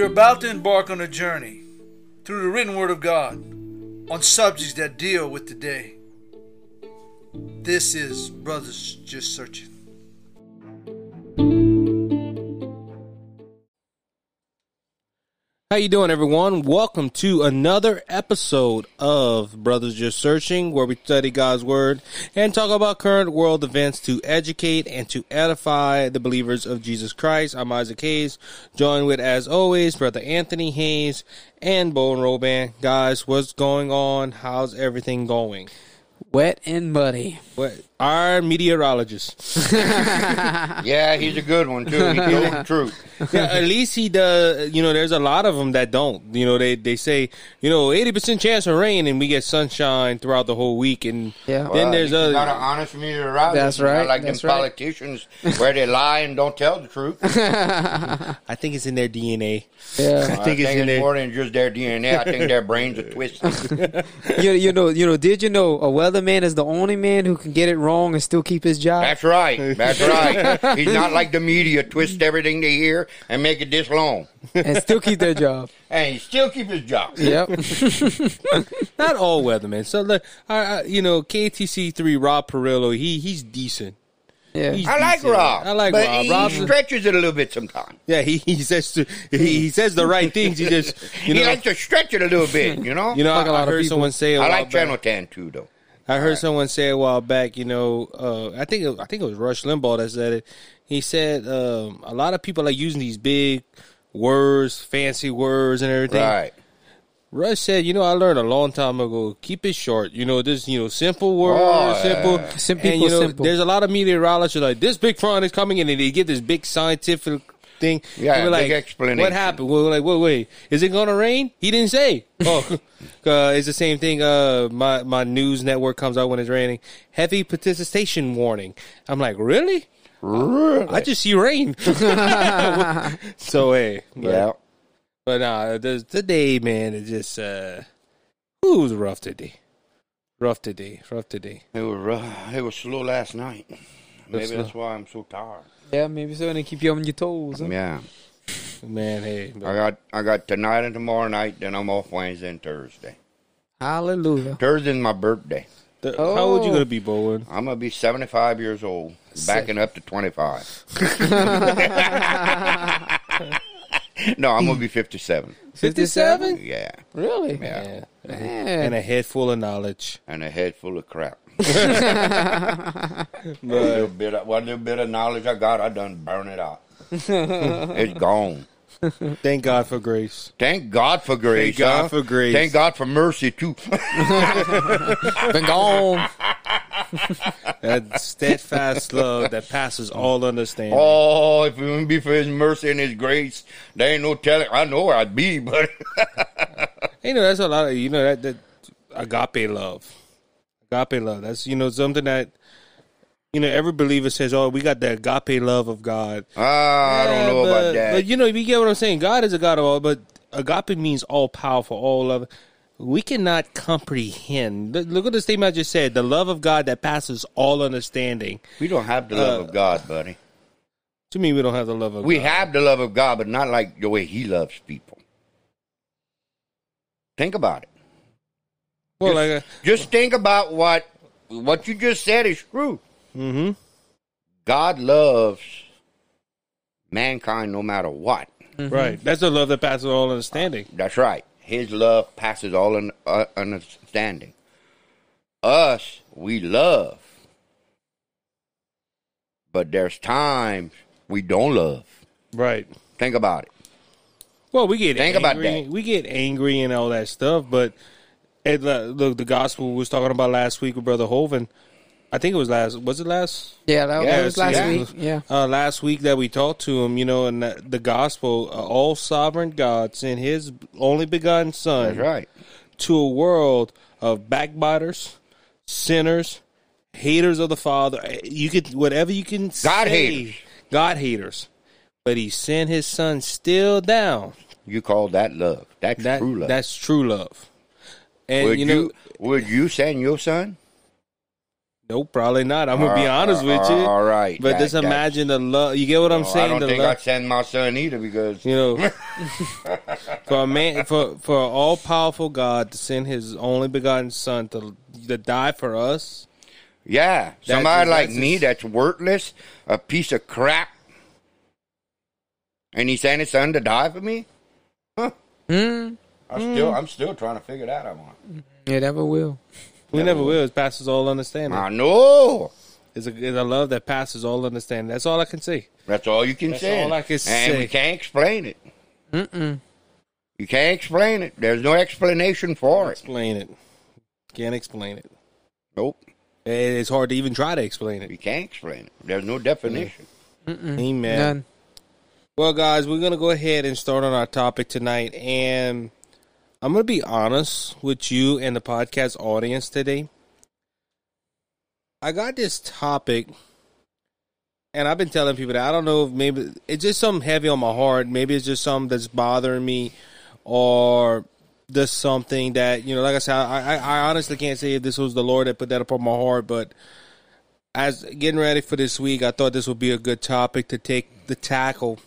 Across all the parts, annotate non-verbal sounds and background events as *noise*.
You're about to embark on a journey through the written word of God on subjects that deal with today. This is Brothers Just Searching. How you doing, everyone? Welcome to another episode of Brothers Just Searching, where we study God's Word and talk about current world events to educate and to edify the believers of Jesus Christ. I'm Isaac Hayes, joined with, as always, Brother Anthony Hayes and Bowen Roban. Guys, what's going on? How's everything going? Wet and muddy. What our meteorologist? *laughs* Yeah, he's a good one too. He told the truth. *laughs* yeah, at least he does. You know, there's a lot of them that don't. You know, they they say you know eighty percent chance of rain, and we get sunshine throughout the whole week. And Yeah. then Well, there's he's other. not an honest meteorologist. That's Not right, like that's them right. politicians where they lie and don't tell the truth. I *laughs* I think it's in their DNA. Yeah. I think it's in there. more than just their DNA. I think their brains are twisted. you, you know, you know, did you know a weatherman is the only man who can get it wrong and still keep his job? That's right. That's right. *laughs* He's not like the media, twist everything they hear and make it this long. and still keep their job. *laughs* And he still keep his job. Yep. *laughs* Not all weathermen. So, like, I, I, you know, KATC three Rob Perillo, he he's decent. Yeah. He's I like decent. Rob. I like but Rob. He Rob's- stretches it a little bit sometimes. yeah, he, he says to, he, he says the right things. He just you he know likes to stretch it a little bit, you know? you know Like a I, I lot of heard people. someone say a I while like back- Channel 10 too, though. I heard someone say a while back, you know, uh, I think it, I think it was Rush Limbaugh that said it. He said um, a lot of people are using these big words, fancy words, and everything. Right. Rush said, you know, I learned a long time ago, keep it short. You know, this, you know, simple words, Oh, simple. yeah. Simple, and, you know, simple. there's a lot of meteorologists like, this big front is coming in, and they get this big scientific thing. Yeah, And we're big like, explanation. What happened? We're like, wait, wait, is it going to rain? He didn't say. *laughs* Oh, *laughs* uh, it's the same thing. Uh, my, my news network comes out when it's raining. Heavy precipitation warning. I'm like, really? Really? I just see rain. *laughs* so, hey. but- Yeah. but nah, the today, man, it just uh, it was rough today. Rough today, rough today. It was rough. It was slow last night. Maybe that's why I'm so tired. Yeah, maybe so. And they keep you on your toes. Huh? Yeah. Man, hey, I got I got tonight and tomorrow night, then I'm off Wednesday and Thursday. Hallelujah. Thursday's my birthday. the, how old you Oh. gonna be, Bowen? I'm gonna be 75 years old, backing up to 25. *laughs* no, I'm gonna be 57. 57? Yeah, Really? yeah, Yeah, Man. and a head full of knowledge. and a head full of crap. *laughs* What little bit of, what little bit of knowledge I got, I done burn it out. it's gone. Thank God for grace. Thank God for grace. Thank God huh? for grace. Thank God for mercy too. *laughs* Been gone. That steadfast love that passes all understanding. oh, if it wouldn't be for His mercy and His grace, there ain't no telling. I know where I'd be, but *laughs* You know, that's a lot of you know that that agape love, agape love. That's you know something that you know every believer says, "Oh, we got the agape love of God." Ah, I don't know but, about that. But you know, you get what I'm saying. God is a God of all, but agape means all powerful, all love. We cannot comprehend. Look- at the statement I just said: the love of God that passes all understanding. we don't have the love uh, of God, buddy. To me, we don't have the love of God? We God. have the love of God, but not like the way He loves people. Think about it. Well, like, uh, Just think about what what you just said is true. mm-hmm. God loves mankind no matter what. right. That's the love that passes all understanding. That's right. His love passes all un- uh, understanding. Us, we love. But there's times we don't love. Right. Think about it. Well, we get Think about angry. that. We get angry and all that stuff, but uh, look, the gospel we was talking about last week with Brother Hovind. I think it was last. Was it last? Yeah, that, Yeah, was last yeah. week. Yeah. Uh, last week that we talked to him, you know, and the, the gospel, uh, all sovereign God sent His only begotten Son That's right. to a world of backbiters, sinners, haters of the Father. You could whatever you can God say, haters. God haters. But He sent His Son still down. You call that love. That's That true love. that's true love. And would you you, would you send your son? No, probably not. I'm gonna be honest uh, with you. all right, but that- just imagine the love. You get what I'm Well, saying? I don't the think love. I'd send my son either because You know, *laughs* for a man, for for all powerful God to send His only begotten Son to to die for us, yeah, That's- somebody like me that's worthless, a piece of crap, and he sent his son to die for me. Mm. I'm still, I'm still trying to figure that out. Yeah, never will. we never will. It passes all understanding. I know. It's a, it's a love that passes all understanding. That's all I can say. That's all you can That's say. all I can and say. we can't explain it. Mm-mm. You can't explain it. There's no explanation for it. Explain it. Can't explain it. Nope. It's hard to even try to explain it. You can't explain it. There's no definition. Amen. None. Well, guys, we're going to go ahead and start on our topic tonight. And I'm going to be honest with you and the podcast audience today. I got this topic, and I've been telling people that I don't know if maybe it's just something heavy on my heart. Maybe it's just something that's bothering me, or just something that, you know, like I said, I, I, I honestly can't say if this was the Lord that put that upon my heart, but as getting ready for this week, I thought this would be a good topic to take the tackle.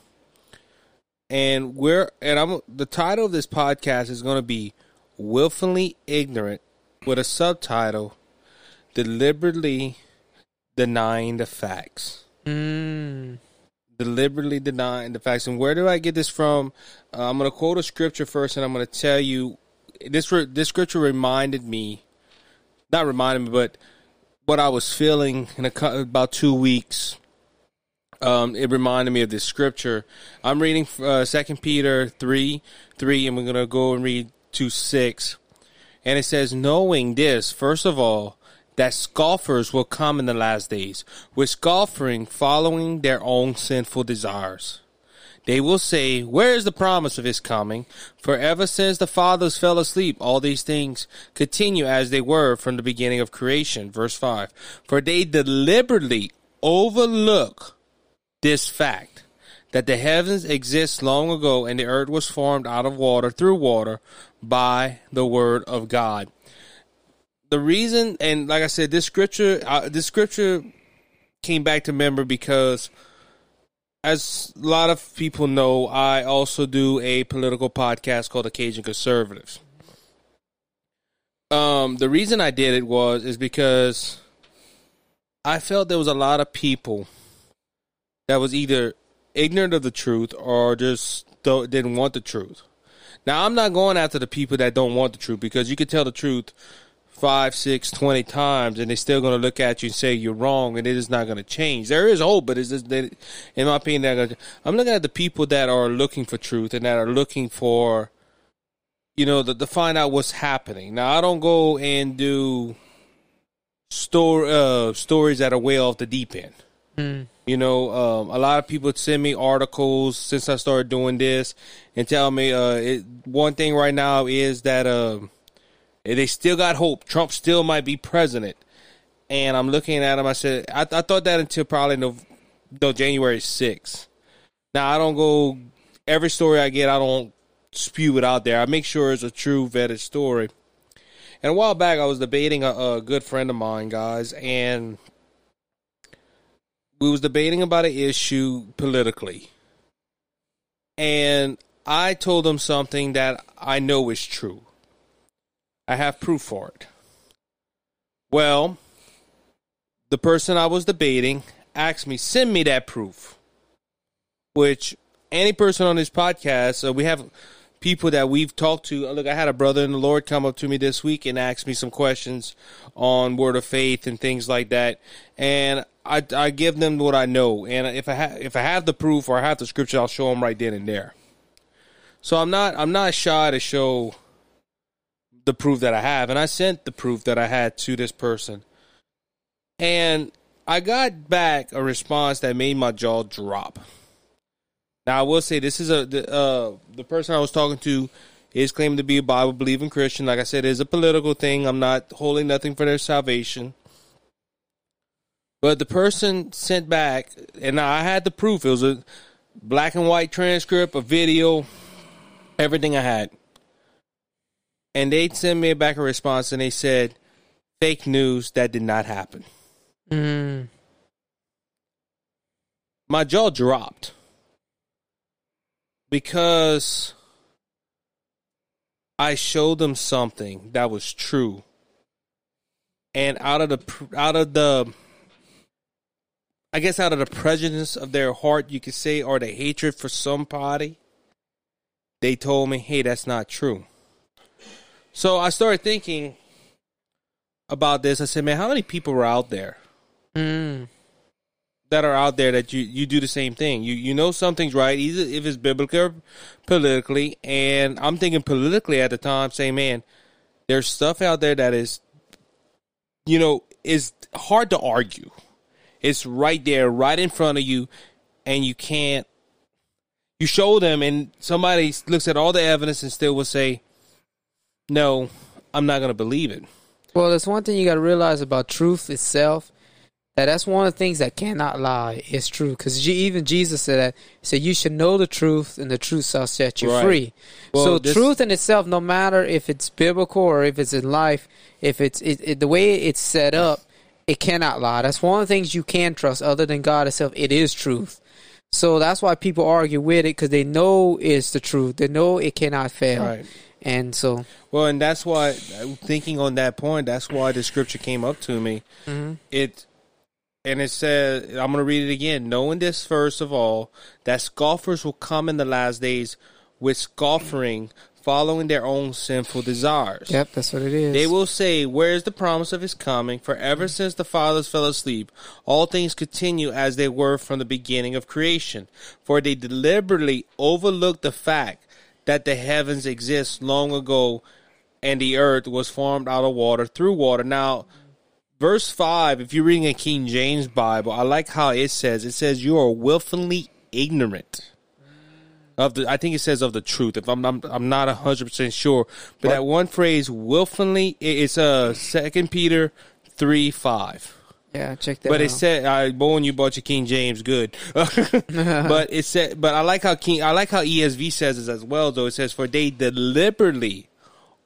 And we're and I'm the title of this podcast is going to be willfully ignorant with a subtitle deliberately denying the facts. Mm. deliberately denying the facts. And where do i get this from? Uh, i'm going to quote a scripture first and i'm going to tell you this re- this scripture reminded me not reminded me but what i was feeling in a, about two weeks um, it reminded me of this scripture. I'm reading uh, 2 Peter 3 3, and we're to go and read 2 6. And it says, Knowing this, first of all, that scoffers will come in the last days, with scoffing following their own sinful desires. They will say, Where is the promise of his coming? For ever since the fathers fell asleep, all these things continue as they were from the beginning of creation. Verse 5. For they deliberately overlook this fact that the heavens exist long ago and the earth was formed out of water through water by the word of God. The reason, and like I said, this scripture, uh, this scripture came back to remember because, as a lot of people know, I also do a political podcast called Occasion Conservatives. Um, the reason I did it was is because I felt there was a lot of people that was either ignorant of the truth or just didn't want the truth. Now, I'm not going after the people that don't want the truth because you can tell the truth five, six, twenty times and they're still going to look at you and say you're wrong and it is not going to change. There is hope, but it's just, in my opinion, gonna, I'm looking at the people that are looking for truth and that are looking for, you know, to, to find out what's happening. Now, I don't go and do store, uh, stories that are way off the deep end. Mm. You know, um, a lot of people send me articles since I started doing this and tell me uh, it, one thing right now is that um, they still got hope. Trump still might be president. And I'm looking at him. I said, I, I thought that until probably no, no January 6th. Now, I don't go, every story I get, I don't spew it out there. I make sure it's a true vetted story. And a while back, I was debating a, a good friend of mine, guys, and we was debating about an issue politically. And i told him something that i know is true. I have proof for it. Well the person i was debating asked me send me that proof which any person on this podcast we have people that we've talked to look i had a brother in the lord come up to me this week and ask me some questions on word of faith and things like that and I, I give them what I know, and if I ha- if I have the proof or I have the scripture, I'll show them right then and there. So I'm not I'm not shy to show the proof that I have, and I sent the proof that I had to this person. And I got back a response that made my jaw drop. Now I will say this is a the, uh, the person I was talking to is claiming to be a Bible believing Christian. Like I said, it is a political thing. I'm not holding nothing for their salvation. But the person sent back, and I had the proof. It was a black and white transcript, a video, everything I had. And they sent me back a response, and they said, "Fake news. That did not happen." Mm. My jaw dropped because I showed them something that was true, and out of the out of the I guess out of the prejudice of their heart, you could say, or the hatred for somebody, they told me, hey, that's not true. So I started thinking about this. I said, man, how many people are out there Mm. That are out there that you, you do the same thing? You you know something's right, either if it's biblical or politically. And I'm thinking politically at the time, saying, man, there's stuff out there that is, you know, is hard to argue. It's right there, right in front of you, and you can't. You show them, and somebody looks at all the evidence and still will say, "No, I'm not going to believe it." Well, there's one thing you got to realize about truth itself. That that's one of the things that cannot lie. It's true because even Jesus said that. He said, "You should know the truth, and the truth shall set you Right. free." Well, so, this- truth in itself, no matter if it's biblical or if it's in life, if it's it, it, the way it's set up, it cannot lie. That's one of the things you can trust, other than God itself. It is truth. So that's why people argue with it because they know it's the truth. They know it cannot fail. Right. And so, Well, and that's why uh, thinking on that point, that's why the scripture came up to me. Mm-hmm. It and it says, I'm going to read it again. Knowing this first of all, that scoffers will come in the last days with scoffing, following their own sinful desires. yep, that's what it is. They will say, Where is the promise of his coming? For ever since the fathers fell asleep, all things continue as they were from the beginning of creation. For they deliberately overlooked the fact that the heavens exist long ago and the earth was formed out of water through water. Now, verse 5, if you're reading a King James Bible, I like how it says, it says, You are willfully ignorant. Of the, I think it says of the truth. If I'm, I'm, I'm not hundred percent sure, but that one phrase, willfully, it's uh Second Peter three five. yeah, check that But out. it said, "I born you bought your King James, good." *laughs* but it said, but I like how King, I like how ESV says it as well. Though it says, "For they deliberately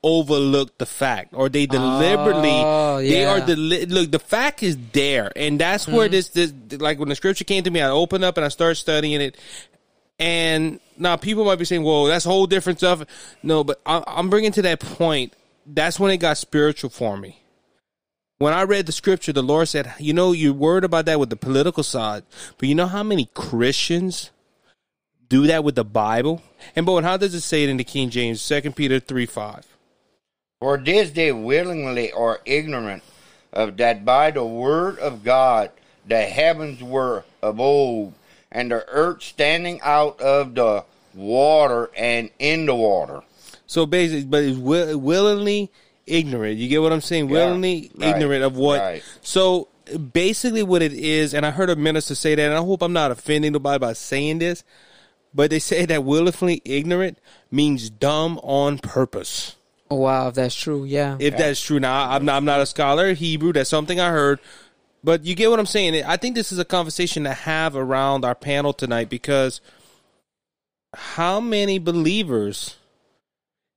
overlook the fact or they deliberately oh, yeah. they are deli- look the fact is there and that's mm-hmm. where this this like when the scripture came to me I opened up and I started studying it and now people might be saying "Whoa, that's whole different stuff. No but I, I'm bringing to that point that's when it got spiritual for me. When I read the scripture the Lord said you know you're worried about that with the political side but you know how many Christians do that with the Bible? And but how does it say it in the King James? 2 Peter 3 5 or did they willingly or ignorant of that by the word of God the heavens were of old, and the earth standing out of the water and in the water? So basically, but it's will, willingly ignorant. You get what I'm saying? Yeah, willingly right, ignorant of what? Right. So basically, what it is, and I heard a minister say that, and I hope I'm not offending nobody by saying this, but they say that willfully ignorant means dumb on purpose oh, wow, if that's true, yeah. if that's true. Now, I'm not, I'm not a scholar Hebrew. That's something I heard. But you get what I'm saying. I think this is a conversation to have around our panel tonight because how many believers,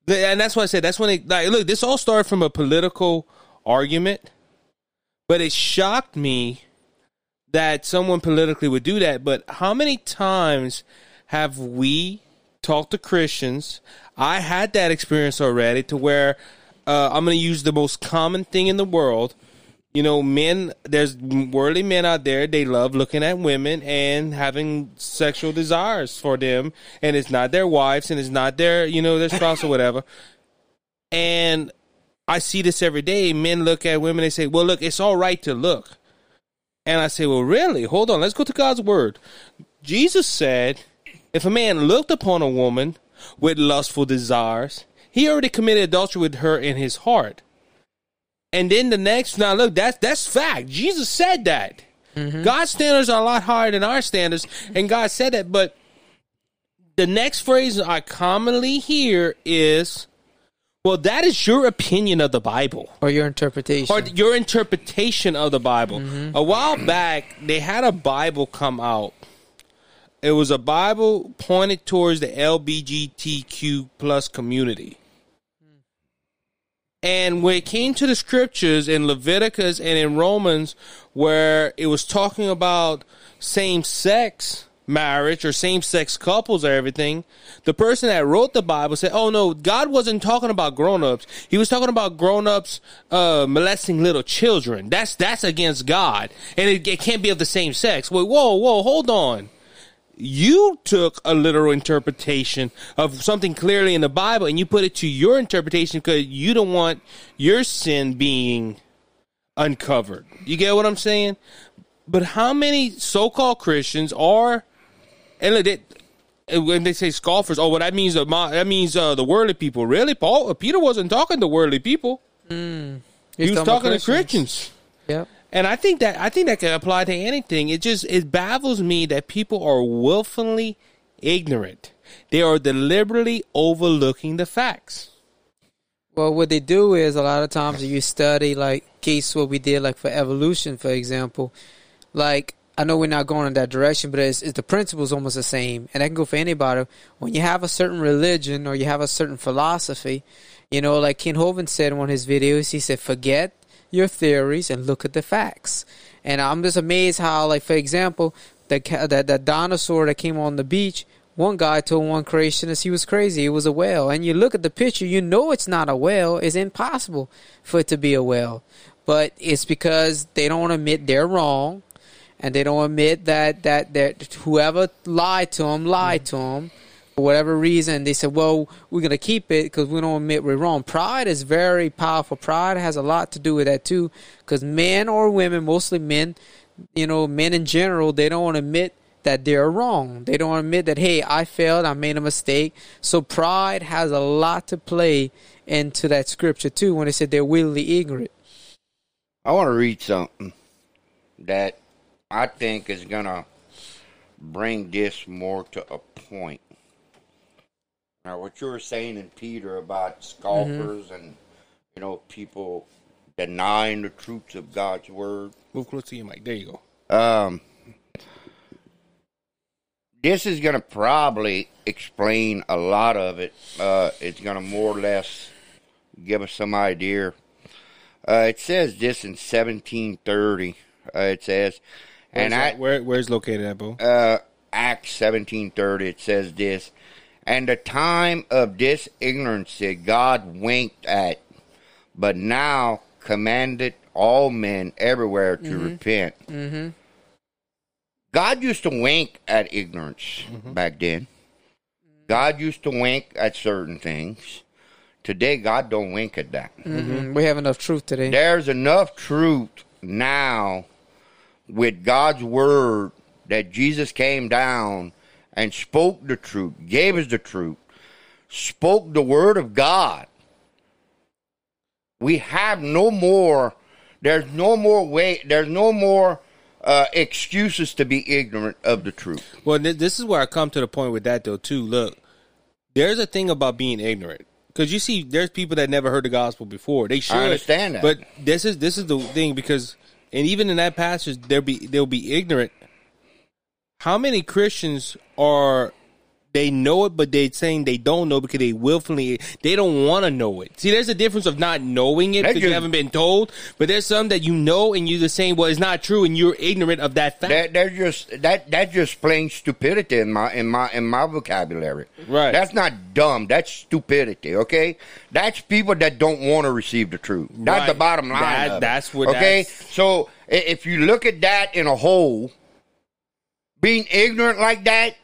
and that's why I said that's when it, like, look, this all started from a political argument, but it shocked me that someone politically would do that. But how many times have we talked to Christians? I had that experience already to where uh, I'm going to use the most common thing in the world. You know, men, there's worldly men out there, they love looking at women and having sexual desires for them. And it's not their wives and it's not their, you know, their spouse or *laughs* whatever. And I see this every day. Men look at women, they say, well, look, it's all right to look. And I say, well, really? Hold on. Let's go to God's word. Jesus said, if a man looked upon a woman with lustful desires, he already committed adultery with her in his heart. And then the next, now look, that's that's fact. Jesus said that. Mm-hmm. God's standards are a lot higher than our standards, and God said that. But the next phrase I commonly hear is, "Well, that is your opinion of the Bible." Or your interpretation. or your interpretation of the Bible. Mm-hmm. A while back, they had a Bible come out. It was a Bible pointed towards the LBGTQ plus community. And when it came to the scriptures in Leviticus and in Romans, where it was talking about same sex marriage or same sex couples or everything, the person that wrote the Bible said, Oh no, God wasn't talking about grown ups. He was talking about grown ups uh, molesting little children. That's that's against God. And it, it can't be of the same sex. Wait, whoa, whoa, hold on you took a literal interpretation of something clearly in the Bible and you put it to your interpretation because you don't want your sin being uncovered. You get what I'm saying? But how many so-called Christians are, and look, they, when they say scoffers, oh, well, that means the that means uh, the worldly people. Really, Paul Peter wasn't talking to worldly people. he was talking to Christians. Christians. Yep. And I think that I think that can apply to anything. It just it baffles me that people are willfully ignorant. They are deliberately overlooking the facts. Well, what they do is a lot of times you study, like case what we did, like for evolution, for example. Like I know we're not going in that direction, but it's, it's the principle's almost the same, and that can go for anybody. When you have a certain religion or you have a certain philosophy, you know, like Kent Hovind said in one of his videos, he said, "Forget your theories and look at the facts." And I'm just amazed how, like for example, ca- that that dinosaur that came on the beach. One guy told one creationist he was crazy. It was a whale. And you look at the picture, you know it's not a whale. It's impossible for it to be a whale. But it's because they don't admit they're wrong. And they don't admit that, that, that whoever lied to them, lied mm. to them. For whatever reason, they said, well, we're going to keep it because we don't admit we're wrong. Pride is very powerful. Pride has a lot to do with that too. Because men or women, mostly men, you know, men in general, they don't admit that they're wrong. They don't admit that, hey, I failed, I made a mistake. So pride has a lot to play into that scripture too when they said they're willingly ignorant. I want to read something that I think is going to bring this more to a point. Now, what you were saying in Peter about scoffers and, you know, people denying the truths of God's word. Move close to your mic. There you go. Um, this is going to probably explain a lot of it. Uh, it's going to more or less give us some idea. Uh, it says this in 1730. Uh, it says, and Where's I, where where's located at, Bo? uh, Acts 1730, it says this, and the time of this ignorancy God winked at, but now commanded all men everywhere to repent. Mm-hmm. God used to wink at ignorance back then. God used to wink at certain things. Today, God don't wink at that. Mm-hmm. We have enough truth today. There's enough truth now with God's word that Jesus came down and spoke the truth, gave us the truth, spoke the word of God. We have no more, there's no more way, there's no more uh, excuses to be ignorant of the truth. Well, this is where I come to the point with that though too. Look, there's a thing about being ignorant because you see, there's people that never heard the gospel before. They should understand that. but this is this is the thing because, and even in that passage, there be they'll be ignorant. How many Christians are? They know it, but they're saying they don't know because they willfully they don't want to know it. See, there's a difference of not knowing it That because you haven't been told, but there's some that you know and you're the same. Well, it's not true, and you're ignorant of that fact. That that's just that that's just plain stupidity in my in my in my vocabulary. Right. That's not dumb. That's stupidity. Okay. That's people that don't want to receive the truth. That's Right. the bottom line. That- that's what Okay. that's- So if you look at that in a whole, being ignorant like that,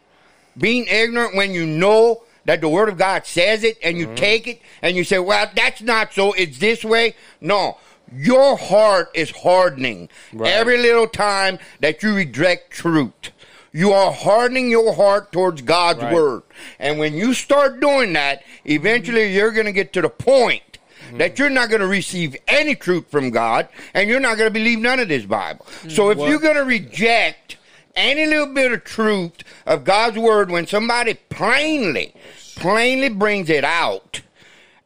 being ignorant when you know that the word of God says it and Mm-hmm. you take it and you say, well, that's not so. It's this way. No. Your heart is hardening Right. every little time that you reject truth. You are hardening your heart towards God's Right. word. And when you start doing that, eventually you're going to get to the point that you're not going to receive any truth from God and you're not going to believe none of this Bible. So if you're going to reject any little bit of truth of God's word when somebody plainly, plainly brings it out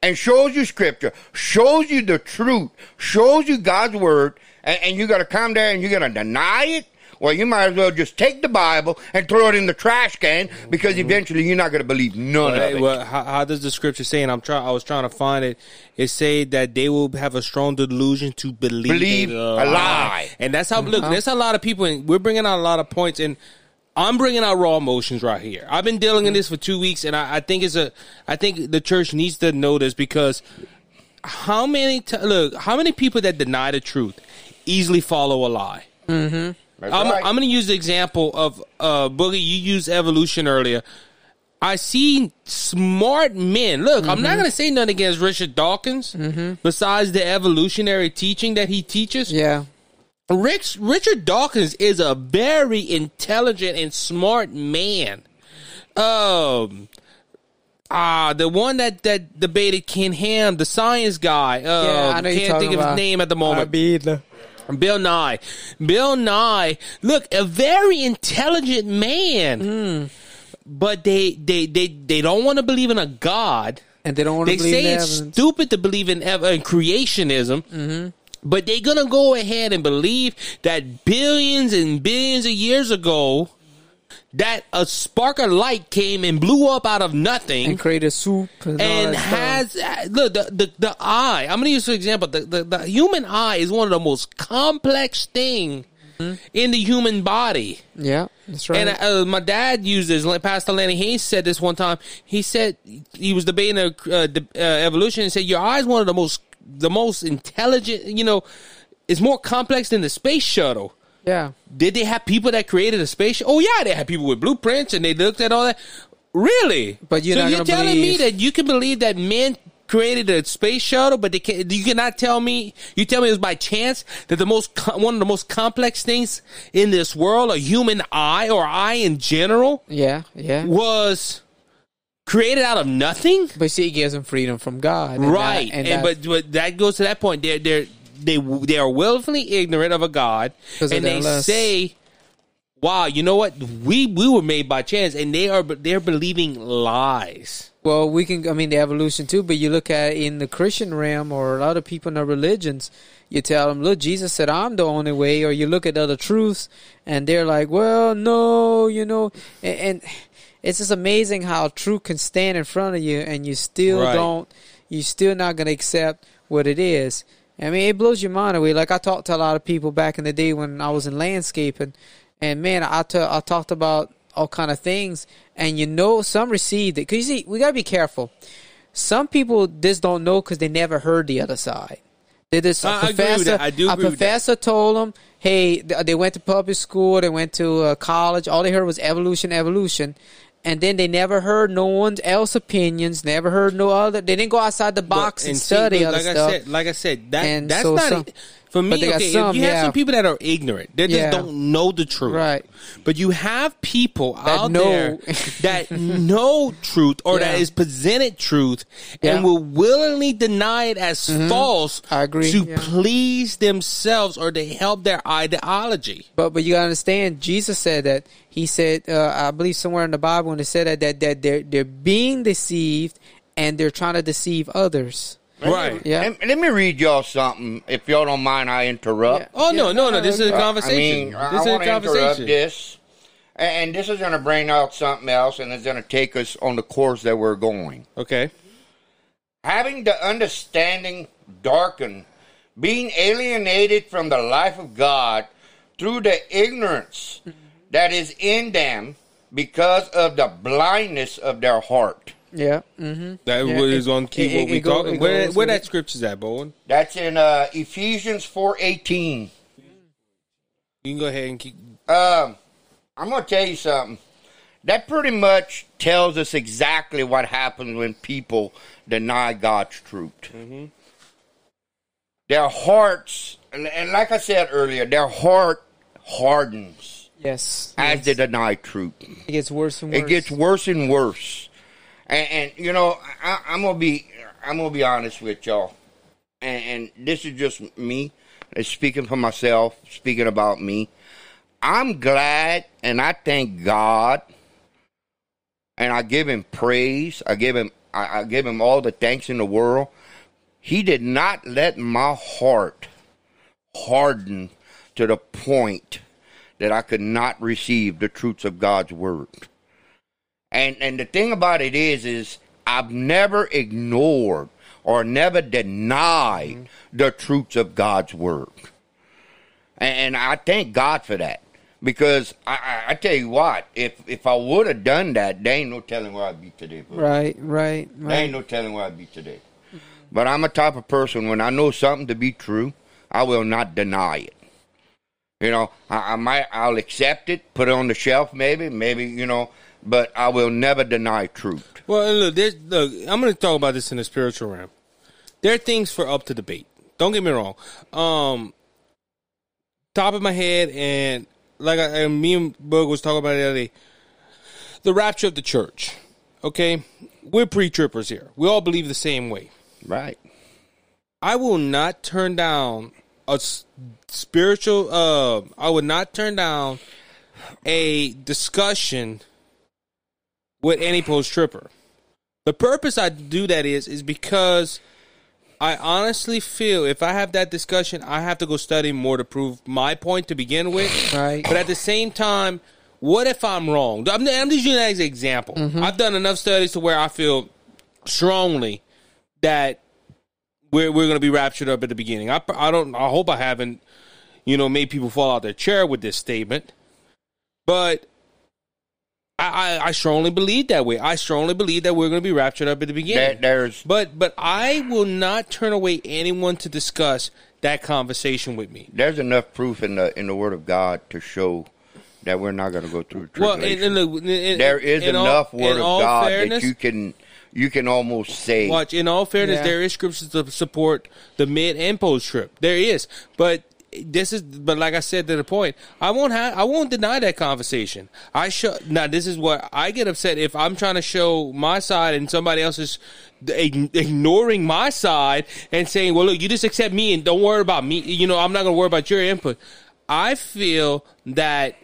and shows you scripture, shows you the truth, shows you God's word, and, and you got to come there and you're going to deny it, well, you might as well just take the Bible and throw it in the trash can because mm-hmm. eventually you're not going to believe none Hey, of it. well, how, how does the scripture say? And I'm trying. I was trying to find it. It say that they will have a strong delusion to believe, Believe a a lie. lie. and that's how. Look, uh-huh. there's a lot of people, and we're bringing out a lot of points, and I'm bringing out raw emotions right here. I've been dealing in mm-hmm. this for two weeks, and I, I think it's a. I think the church needs to know this because how many t- look how many people that deny the truth easily follow a lie. Mm-hmm. That's I'm, right. I'm going to use the example of uh, Boogie. You used evolution earlier. I see smart men. Look, I'm not going to say nothing against Richard Dawkins. Besides the evolutionary teaching that he teaches, Yeah. Rich, Richard Dawkins is a very intelligent and smart man. Um, ah, the one that that debated Ken Ham, the science guy. Uh, yeah, I know can't think of about. his name at the moment. the Bill Nye. Bill Nye, look, a very intelligent man. Hmm. But they, they, they, they don't want to believe in a God. and they don't want to They believe say it's evidence. stupid to believe in, ev- in creationism. Mm-hmm. But they're going to go ahead and believe that billions and billions of years ago, that a spark of light came and blew up out of nothing and create a soup and, and has look the, the the eye. I'm gonna use for example the, the the human eye is one of the most complex thing in the human body. Yeah, that's right. And uh, my dad used this. Pastor Lenny Hayes said this one time. He said he was debating uh, the, uh, evolution and said your eye is one of the most the most intelligent. You know, it's more complex than the space shuttle. Yeah, Did they have people that created a space? Oh yeah, they had people with blueprints and they looked at all that. Really? But you're so you're telling me that you can believe that men created a space shuttle, but they can, you cannot tell me. You tell me it was by chance that the most one of the most complex things in this world, a human eye or eye in general, yeah, yeah. was created out of nothing. But see, it gives them freedom from God, and right, that- and, that- but, but that goes to that point. They're they're they they are willfully ignorant of a God, and they lust. say, "Wow, you know what? We we were made by chance," and they are they're believing lies. Well, we can. I mean, the evolution too. But you look at it in the Christian realm, or a lot of people in the religions. You tell them, "Look, Jesus said I'm the only way," or you look at other truths, and they're like, "Well, no, you know." And, and it's just amazing how truth can stand in front of you, and you still Right. don't. You're still not going to accept what it is. I mean, it blows your mind away. Like I talked to a lot of people back in the day when I was in landscaping, and man, I I talked about all kind of things, and you know, some received it. Cause you see, we gotta be careful. Some people just don't know because they never heard the other side. They just a I agree with professor. that. I do a agree with that. professor told them, "Hey, they went to public school, they went to uh, college. All they heard was evolution, evolution." And then they never heard no one else opinions. Never heard no other. They didn't go outside the box But- and, see, study look, other like stuff. I said, like I said, that And that's so not some- for me. but they got okay, some, you have yeah. some people that are ignorant, they Yeah. just don't know the truth, Right. But you have people out know. there *laughs* that know truth or that Yeah. is presented truth and will willingly deny it as false. I agree, to please themselves or to help their ideology. But but you gotta understand, Jesus said that. He said, uh, I believe somewhere in the Bible, when it said that that, that they're they're being deceived and they're trying to deceive others. Right. Yeah. Let, let me read y'all something, if y'all don't mind. I interrupt. Yeah. Oh no, no, no! This is a Uh, conversation. I mean, I, this is a want to interrupt conversation. this, and, and this is going to bring out something else, and it's going to take us on the course that we're going. Okay. Having the understanding darkened, being alienated from the life of God through the ignorance that is in them because of the blindness of their heart. Yeah. Mm-hmm. That Yeah, is it- on key. it- what it we go- talking? Where, where that it. scripture's at, Bowen? That's in uh, Ephesians four eighteen. You can go ahead and keep. Um, I'm going to tell you something. That pretty much tells us exactly what happens when people deny God's truth. Their hearts, and, and like I said earlier, their heart hardens Yes. as yes. they deny truth. It gets worse and worse. It gets worse and worse. And, and you know, I, I'm gonna be, I'm gonna be honest with y'all. and, and this is just me uh, speaking for myself, speaking about me. I'm glad and I thank God and I give him praise. I give him I, I give him all the thanks in the world. He did not let my heart harden to the point that I could not receive the truths of God's word. And and the thing about it is is I've never ignored or never denied mm-hmm. the truths of God's word. And I thank God for that. Because I, I, I tell you what, if if I would have done that, there ain't no telling where I'd be today. Bro. Right, right, right. There ain't no telling where I'd be today. But I'm a type of person when I know something to be true, I will not deny it. You know, I, I might I'll accept it, put it on the shelf, maybe, maybe you know, but I will never deny truth. Well, look, look I'm going to talk about this in the spiritual realm. There are things for up to debate. Don't get me wrong. Um, top of my head, and like I, and me and Bug was talking about it the other day, the rapture of the church. Okay, we're pre-trippers here. We all believe the same way. Right. I will not turn down a spiritual. Uh, I would not turn down a discussion with any post tripper. The purpose I do that is is because I honestly feel if I have that discussion, I have to go study more to prove my point to begin with. Right. But at the same time, what if I'm wrong? I'm, I'm just using that as an example. Mm-hmm. I've done enough studies to where I feel strongly that we're we're going to be raptured up at the beginning. I I don't. I hope I haven't, you know, made people fall out of their chair with this statement. But I, I, I strongly believe that way. I strongly believe that we're going to be raptured up at the beginning. There, there's, but but I will not turn away anyone to discuss that conversation with me. There's enough proof in the in the Word of God to show that we're not going to go through tribulation. Well, in, in the, in, there is enough all, Word of God fairness, that you can you can almost say. Watch. In all fairness, yeah. there is scriptures to support the mid and post trip. There is, but this is but like I said to the point, I won't have I won't deny that conversation. I show now this is what I get upset if I'm trying to show my side and somebody else is ignoring my side and saying, "Well, look, you just accept me and don't worry about me. You know, I'm not going to worry about your input." I feel that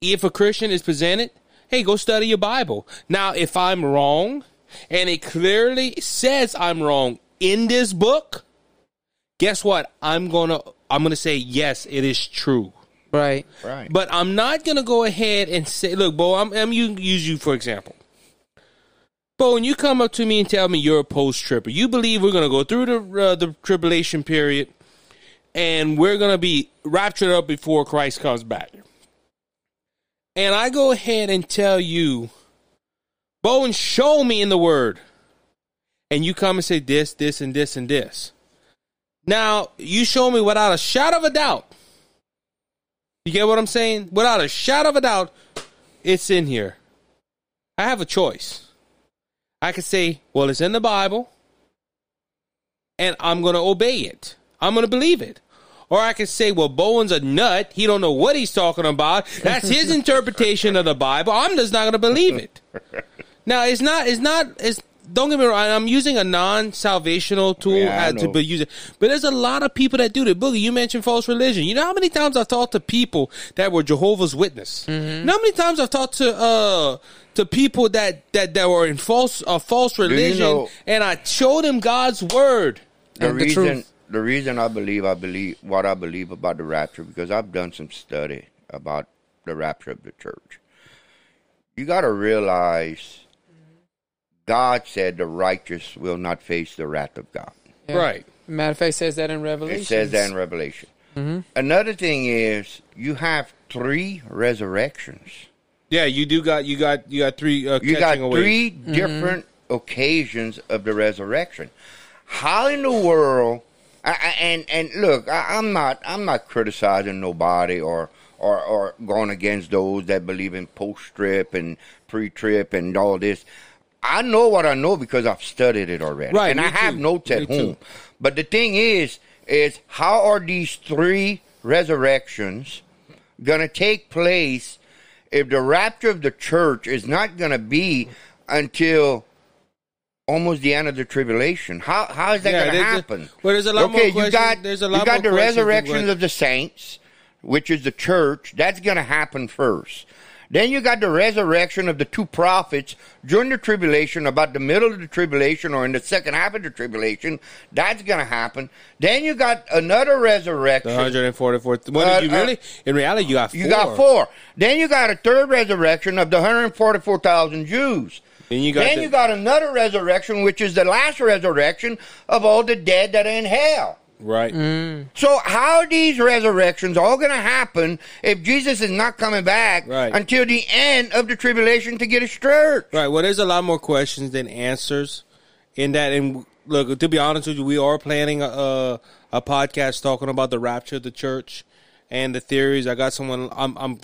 if a Christian is presented, hey, go study your Bible. Now, if I'm wrong and it clearly says I'm wrong in this book, guess what? I'm going to I'm going to say yes, it is true. Right. Right. But I'm not going to go ahead and say, look, Bo, I'm, I'm you use you for example. Bo, when you come up to me and tell me you're a post tripper, you believe we're going to go through the uh, the tribulation period, and we're going to be raptured up before Christ comes back. And I go ahead and tell you, Bo, and show me in the Word, and you come and say this, this, and this, and this. Now, you show me without a shadow of a doubt. You get what I'm saying? Without a shadow of a doubt, it's in here. I have a choice. I could say, well, it's in the Bible, and I'm going to obey it. I'm going to believe it. Or I could say, well, Bowen's a nut. He don't know what he's talking about. That's his *laughs* interpretation of the Bible. I'm just not going to believe it. Now, it's not, it's not, it's, don't get me wrong. I'm using a non-salvational tool yeah, to but use it. But there's a lot of people that do that. Boogie, you mentioned false religion. You know how many times I've talked to people that were Jehovah's Witness. Mm-hmm. You know how many times I've talked to uh to people that that that were in false uh, false religion, you know, and I showed them God's word. The reason the, the reason I believe I believe what I believe about the rapture because I've done some study about the rapture of the church. You got to realize God said the righteous will not face the wrath of God. Yeah. Right. Matter of fact, says that in Revelation. It says that in Revelation. Mm-hmm. Another thing is you have three resurrections. Yeah, you do got you got you got three. Uh, you got away. three mm-hmm. different occasions of the resurrection. How in the world? I, I, and and look, I, I'm not I'm not criticizing nobody or or or going against those that believe in post trip and pre trip and all this. I know what I know because I've studied it already. Right. And I too. have notes me at home. Too. But the thing is, is how are these three resurrections going to take place if the rapture of the church is not going to be until almost the end of the tribulation. How how is that Yeah, going to there's a- happen? well, there's a lot more okay, you questions- got there's a you got more the questions than resurrection of the saints, which is the church. That's going to happen first. Then you got the resurrection of the two prophets during the tribulation, about the middle of the tribulation or in the second half of the tribulation. That's going to happen. Then you got another The resurrection. 144. What Uh, did you uh, really? In reality, you got four. You got four. Then you got a third resurrection of the 144,000 Jews. Then you got then the- you got another resurrection, which is the last resurrection of all the dead that are in hell. Right. So how are these resurrections all going to happen if Jesus is not coming back Right. until the end of the tribulation to get his church? Right. Well, there's a lot more questions than answers in that. And look, to be honest with you, we are planning a, a, a podcast talking about the rapture of the church and the theories. I got someone. I'm. I'm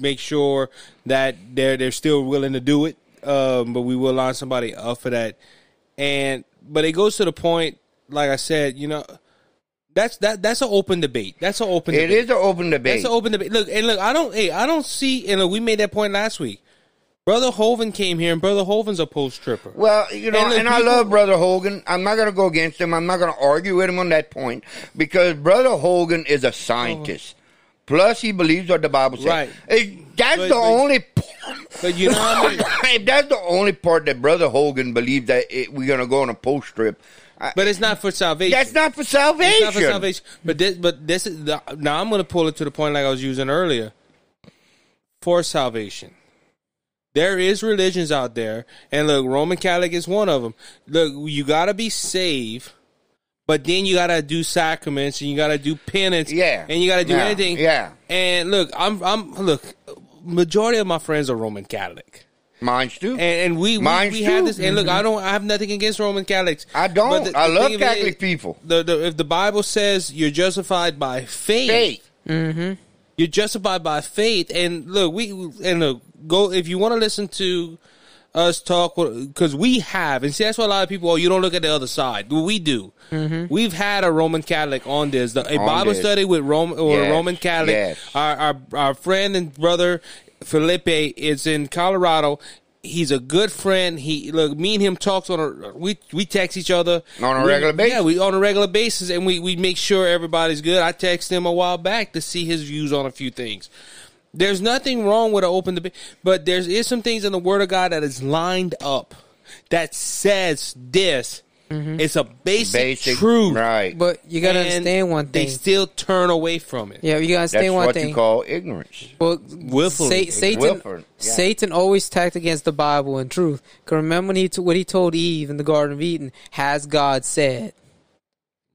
make sure that they're they're still willing to do it. Um, but we will line somebody up for that. And but it goes to the point, like I said, you know, that's that that's an open debate. That's an open. It debate. is an open debate. That's an open debate. Look, and look, I don't, hey, I don't see, and look, we made that point last week. Brother Hovind came here, and Brother Hovind's a post tripper. Well, you know, And and, look, I love Brother Hogan. I'm not going to go against him. I'm not going to argue with him on that point because Brother Hogan is a scientist. Plus, he believes what the Bible says. Right. That's But- the but- only part. But you know I mean? *laughs* if that's the only part that Brother Hogan believes that it, we're going to go on a post trip. But it's not for salvation. That's not for salvation. It's not for salvation. But this, but this is the, now. I'm going to pull it to the point like I was using earlier. For salvation, there is religions out there, and look, Roman Catholic is one of them. Look, you got to be saved, but then you got to do sacraments and you got to do penance, Yeah. and you got to do Yeah. anything, Yeah. And look, I'm, I'm look. Majority of my friends are Roman Catholic. Mine's too. And, and we we, Mine's we have this. And look, I don't. I have nothing against Roman Catholics. I don't. But the- I the love thing of it Catholic people. The, the, if the Bible says you're justified by faith, Faith. Mm-hmm. you're justified by faith. And look, we and look, go if you want to listen to us talk because we have, and see that's why a lot of people. Oh, you don't look at the other side. We do. Mm-hmm. We've had a Roman Catholic on this, the, a On Bible this. study with Rome or a Yes, Roman Catholic. yes. Our, our our friend and brother Felipe is in Colorado. He's a good friend. He look me and him talks on a we we text each other On a We- regular basis? Yeah, we on a regular basis, and we we make sure everybody's good. I texted him a while back to see his views on a few things. There's nothing wrong with an open debate, but there is some things in the Word of God that is lined up that says this. Mm-hmm. It's a basic, Basic truth, Right. But you gotta and understand one thing. They still turn away from it. yeah, you gotta That's understand one thing. That's what thing. you call ignorance. Well, Willfully. Sa- Satan, Willful, yeah. Satan always tacked against the Bible and truth. Cause remember when he t- what he told Eve in the Garden of Eden? Has God said?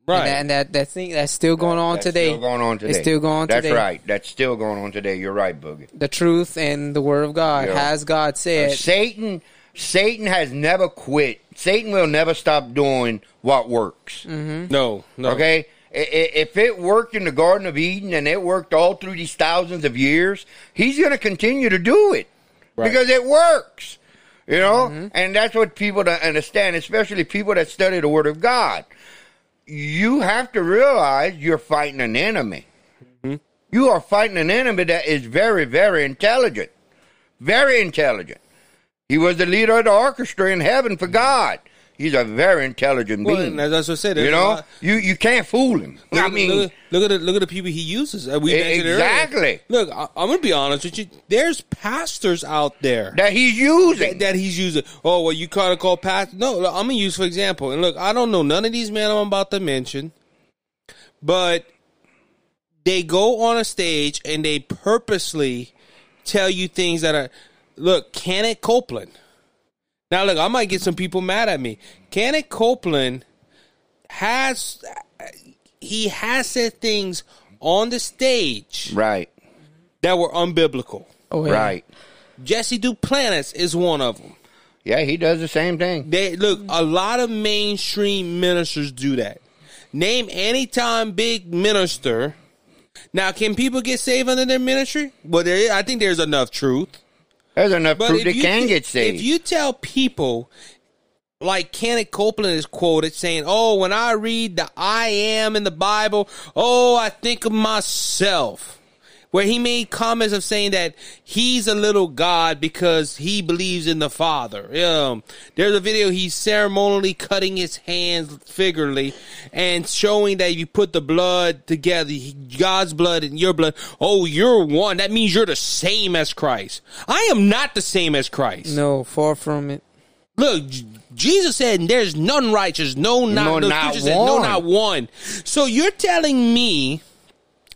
Right. And that, and that that thing that's still going on That's today. Still going on today. It's still going on That's today. right. That's still going on today. You're right, Boogie. The truth and the Word of God. Yeah. Has God said? Satan, Satan has never quit. Satan will never stop doing what works. Mm-hmm. no, no. Okay. I- i- If it worked in the Garden of Eden and it worked all through these thousands of years, he's going to continue to do it Right. because it works. You know, mm-hmm. and that's what people don't understand, especially people that study the Word of God. You have to realize you're fighting an enemy. Mm-hmm. You are fighting an enemy that is very, very intelligent. Very intelligent. He was the leader of the orchestra in heaven for God. He's a very intelligent Well, being. what I said. You know, lot- you you can't fool him. Look, I at- mean, look, at- look at the look at the people he uses. Uh, We exactly. Look, I, I'm gonna be honest with you. There's pastors out there that he's using. that, that he's using. Oh well, you kind of call pastor. No, look, I'm gonna use for example. And look, I don't know none of these men I'm about to mention, but they go on a stage and they purposely tell you things that are. Look, Kenneth Copeland. Now, look, I might get some people mad at me. Kenneth Copeland has he has said things on the stage right, that were unbiblical. Oh, yeah. right. Jesse Duplantis is one of them. Yeah, he does the same thing. They look. A lot of mainstream ministers do that. Name any time big minister. Now, can people get saved under their ministry? Well, there. Is, I think there's enough truth. There's enough But proof they can get saved. If you tell people, like Kenneth Copeland is quoted saying, "Oh, when I read the I am in the Bible, oh, I think of myself." Where he made comments of saying that he's a little God because he believes in the Father. Um, there's a video he's ceremonially cutting his hands figuratively and showing that if you put the blood together, God's blood and your blood, oh, you're one. That means you're the same as Christ. I am not the same as Christ. No, far from it. Look, Jesus said, "There's none righteous, no, not, No, no, not scripture said, no, not one." So you're telling me,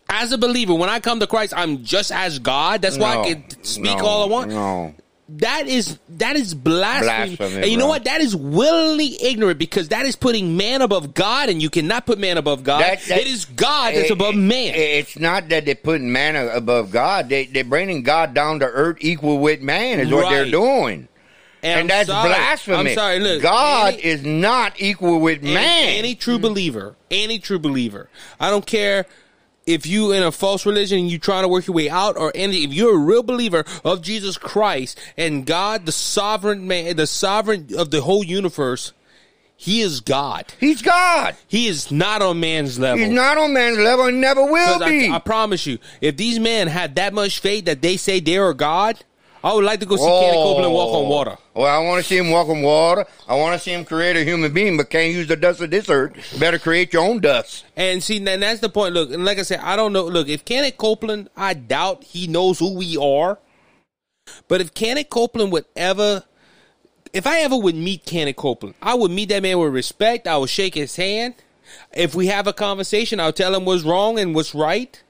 as a believer, when I come to Christ, I'm just as God. That's why I can speak no, all I want. No. That is that is blasphemy. Blasphemy, and you know bro. what? That is willingly ignorant because that is putting man above God, and you cannot put man above God. That- that- it is God that's It- above it- man. It's not that they're putting man above God. They, they're bringing God down to earth equal with man, is what they're doing. and And, that's sorry. blasphemy. I'm sorry. Look, God any- is not equal with Any- man. Any, true believer, any true believer. I don't care if you in a false religion and you trying to work your way out, or any. If you're a real believer of Jesus Christ and God, the sovereign man, the sovereign of the whole universe, He is God. He's God. He is not on man's level. He's not on man's level and never will be. I, I promise you, if these men had that much faith that they say they are God, I would like to go see Kenny Copeland walk on water. Well, I want to see him walk on water. I want to see him create a human being, but can't use the dust of this earth. Better create your own dust. And see, and that's the point. Look, and like I said, I don't know. Look, if Kenneth Copeland, I doubt he knows who we are. But if Kenneth Copeland would ever, if I ever would meet Kenneth Copeland, I would meet that man with respect. I would shake his hand. If we have a conversation, I'll tell him what's wrong and what's right.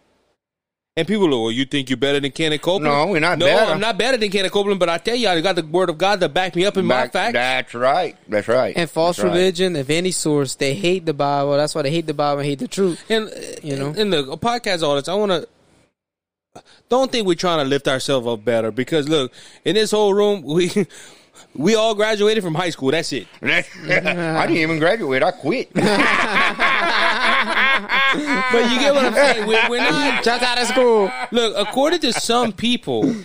And people are, well, you think you're better than Kenneth Copeland? No, we're not No, better. I'm not better than Kenneth Copeland, but I tell you, I got the word of God to back me up in my Back- facts. That's right. That's right. And false That's right. religion of any source, they hate the Bible. That's why they hate the Bible and hate the truth. And You know? in the podcast audience, I want to don't think we're trying to lift ourselves up better because look, in this whole room, we *laughs* we all graduated from high school. That's it. *laughs* I didn't even graduate. I quit. *laughs* But you get what I'm saying? We're, we're not. Just out of school. Look, according to some people,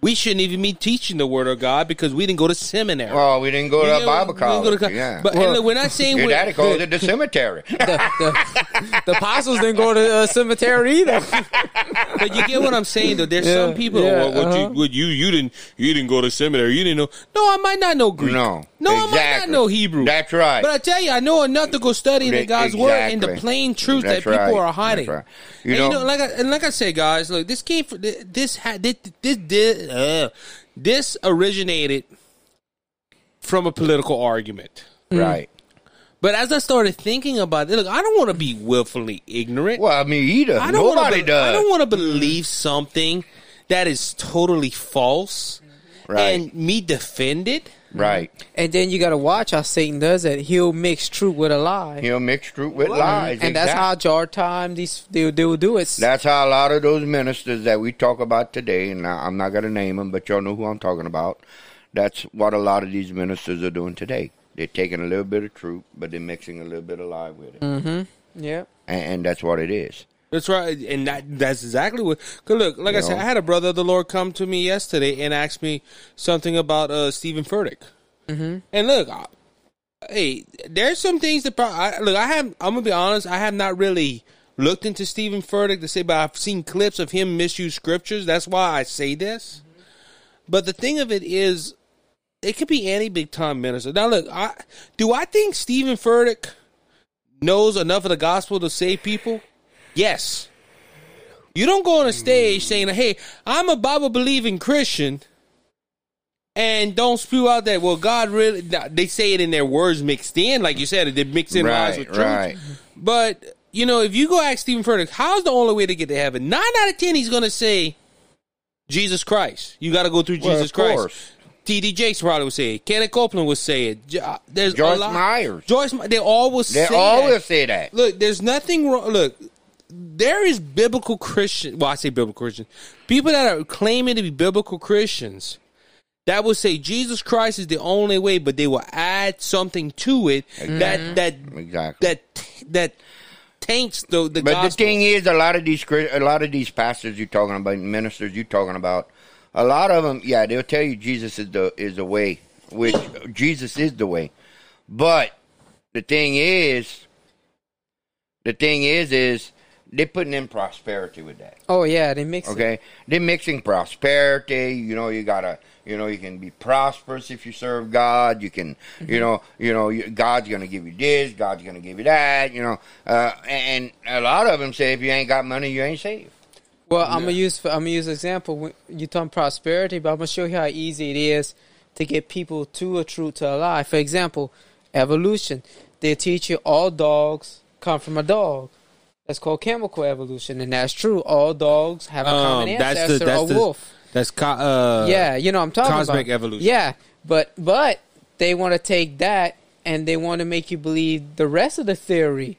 we shouldn't even be teaching the word of God because we didn't go to seminary. oh, we didn't go You to get Bible what- we didn't go to college. yeah. But and look, we're not saying Your daddy called it the cemetery. *laughs* The, the, the apostles didn't go to uh, cemetery either. *laughs* But you get what I'm saying, though. There's Yeah, some people. yeah, well, what uh-huh. you, what you, you didn't, you didn't go to seminary. You didn't know. No, I might not know Greek. No, no, I might not know Hebrew. That's right. But I tell you, I know enough to go study in God's word and the plain truth That's that people right. are hiding. That's right. You and you know- know, like I, and like I said, guys, look, this came from this had this this this, uh, this originated from a political argument. right. But as I started thinking about it, look, I don't want to be willfully ignorant. Well, I mean, either. I don't Nobody wanna, be- does. I don't want to believe something that is totally false Right. and me defend it. Right. And then you got to watch how Satan does it. He'll mix truth with a lie. He'll mix truth with lies. and that's how exactly. jar time these they, they will do it. That's how a lot of those ministers that we talk about today, and I- I'm not going to name them, but y'all know who I'm talking about. That's what a lot of these ministers are doing today. They're taking a little bit of truth, but they're mixing a little bit of lie with it, mm-hmm. yeah. and, and that's what it is. That's right, and that that's exactly what. Cause look, like I You said. I had a brother of the Lord come to me yesterday and ask me something about uh, Stephen Furtick. Mm-hmm. And look, I, hey, there's some things that pro- I, look. I have. I'm gonna be honest. I have not really looked into Stephen Furtick to say, but I've seen clips of him misuse scriptures. That's why I say this. But the thing of it is, it could be any big time minister. Now, look, I do I think Stephen Furtick knows enough of the gospel to save people? Yes. You don't go on a stage saying, "Hey, I'm a Bible believing Christian," and don't spew out that. Well, God really. They say it in their words mixed in, like you said, they mix in lies Right, with truth. right. But you know, if you go ask Stephen Furtick, how's the only way to get to heaven? Nine out of ten, he's going to say Jesus Christ. You got to go through Well, Jesus of Christ. course. T.D. Jakes probably would say it. Kenneth Copeland would say it. Uh, There's Joyce a lot. Myers. Joyce, they all will They say all that. will say that. Look, there's nothing wrong. Look, there is biblical Christian. Well, I say biblical Christian. People that are claiming to be biblical Christians that will say Jesus Christ is the only way, but they will add something to it that that Exactly. that that taints the the But gospel. the thing is, a lot of these a lot of these pastors you're talking about, ministers you're talking about, a lot of them, yeah, they'll tell you Jesus is the is the way, which Jesus is the way. But the thing is, the thing is, is they're putting in prosperity with that. Oh yeah, they mix it. Okay, they're mixing prosperity. You know, you gotta, you know, you can be prosperous if you serve God. You can, Mm-hmm. you know, you know, God's gonna give you this. God's gonna give you that. You know, uh, and a lot of them say if you ain't got money, you ain't saved. Well, I'm gonna use I'm gonna use an example. When You talk prosperity, but I'm gonna show you how easy it is to get people to a truth to a lie. For example, evolution. They teach you all dogs come from a dog. That's called chemical evolution, and that's true. All dogs have a common Um, that's ancestor, the that's a the wolf. that's co- uh, yeah, you know I'm talking cosmic about. evolution. Yeah, but but they want to take that and they want to make you believe the rest of the theory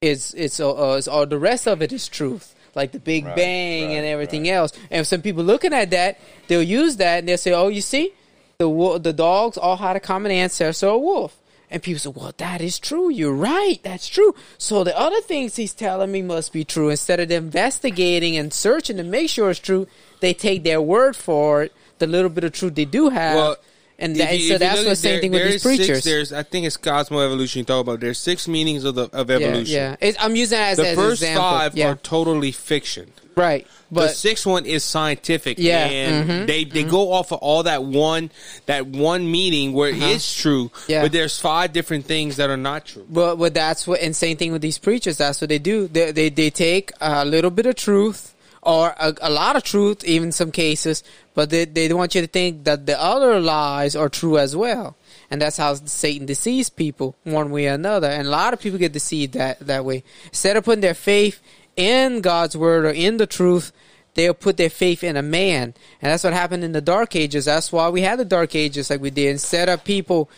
is is uh, uh, is or the rest of it is truth, like the Big Right, Bang and everything right. else. And some people looking at that, they'll use that and they'll say, "Oh, you see, the the dogs all had a common ancestor, a wolf." And people say, "Well, that is true. You're right. That's true." So the other things he's telling me must be true. Instead of investigating and searching to make sure it's true, they take their word for it. The little bit of truth they do have, Well, and, If that, you- so that's the same there- thing with these is six- preachers. there's, I think it's cosmo evolution. You talk about. There's six meanings of the of evolution. yeah. It's, I'm using that as, The as first example. five yeah, are totally fiction. right. But the sixth one is scientific. Yeah, and mhm, they they go off of all that one that one meaning where it's true. Uh-huh. Yeah. but there's five different things that are not true. But but that's what and same thing with these preachers. That's what they do. They they, they take a little bit of truth or a, a lot of truth, even some cases, but they they want you to think that the other lies are true as well. And that's how Satan deceives people one way or another. And a lot of people get deceived that that way. Instead of putting their faith in God's word or in the truth, they'll put their faith in a man. And that's what happened in the dark ages. That's why we had the dark ages like we did. Instead of people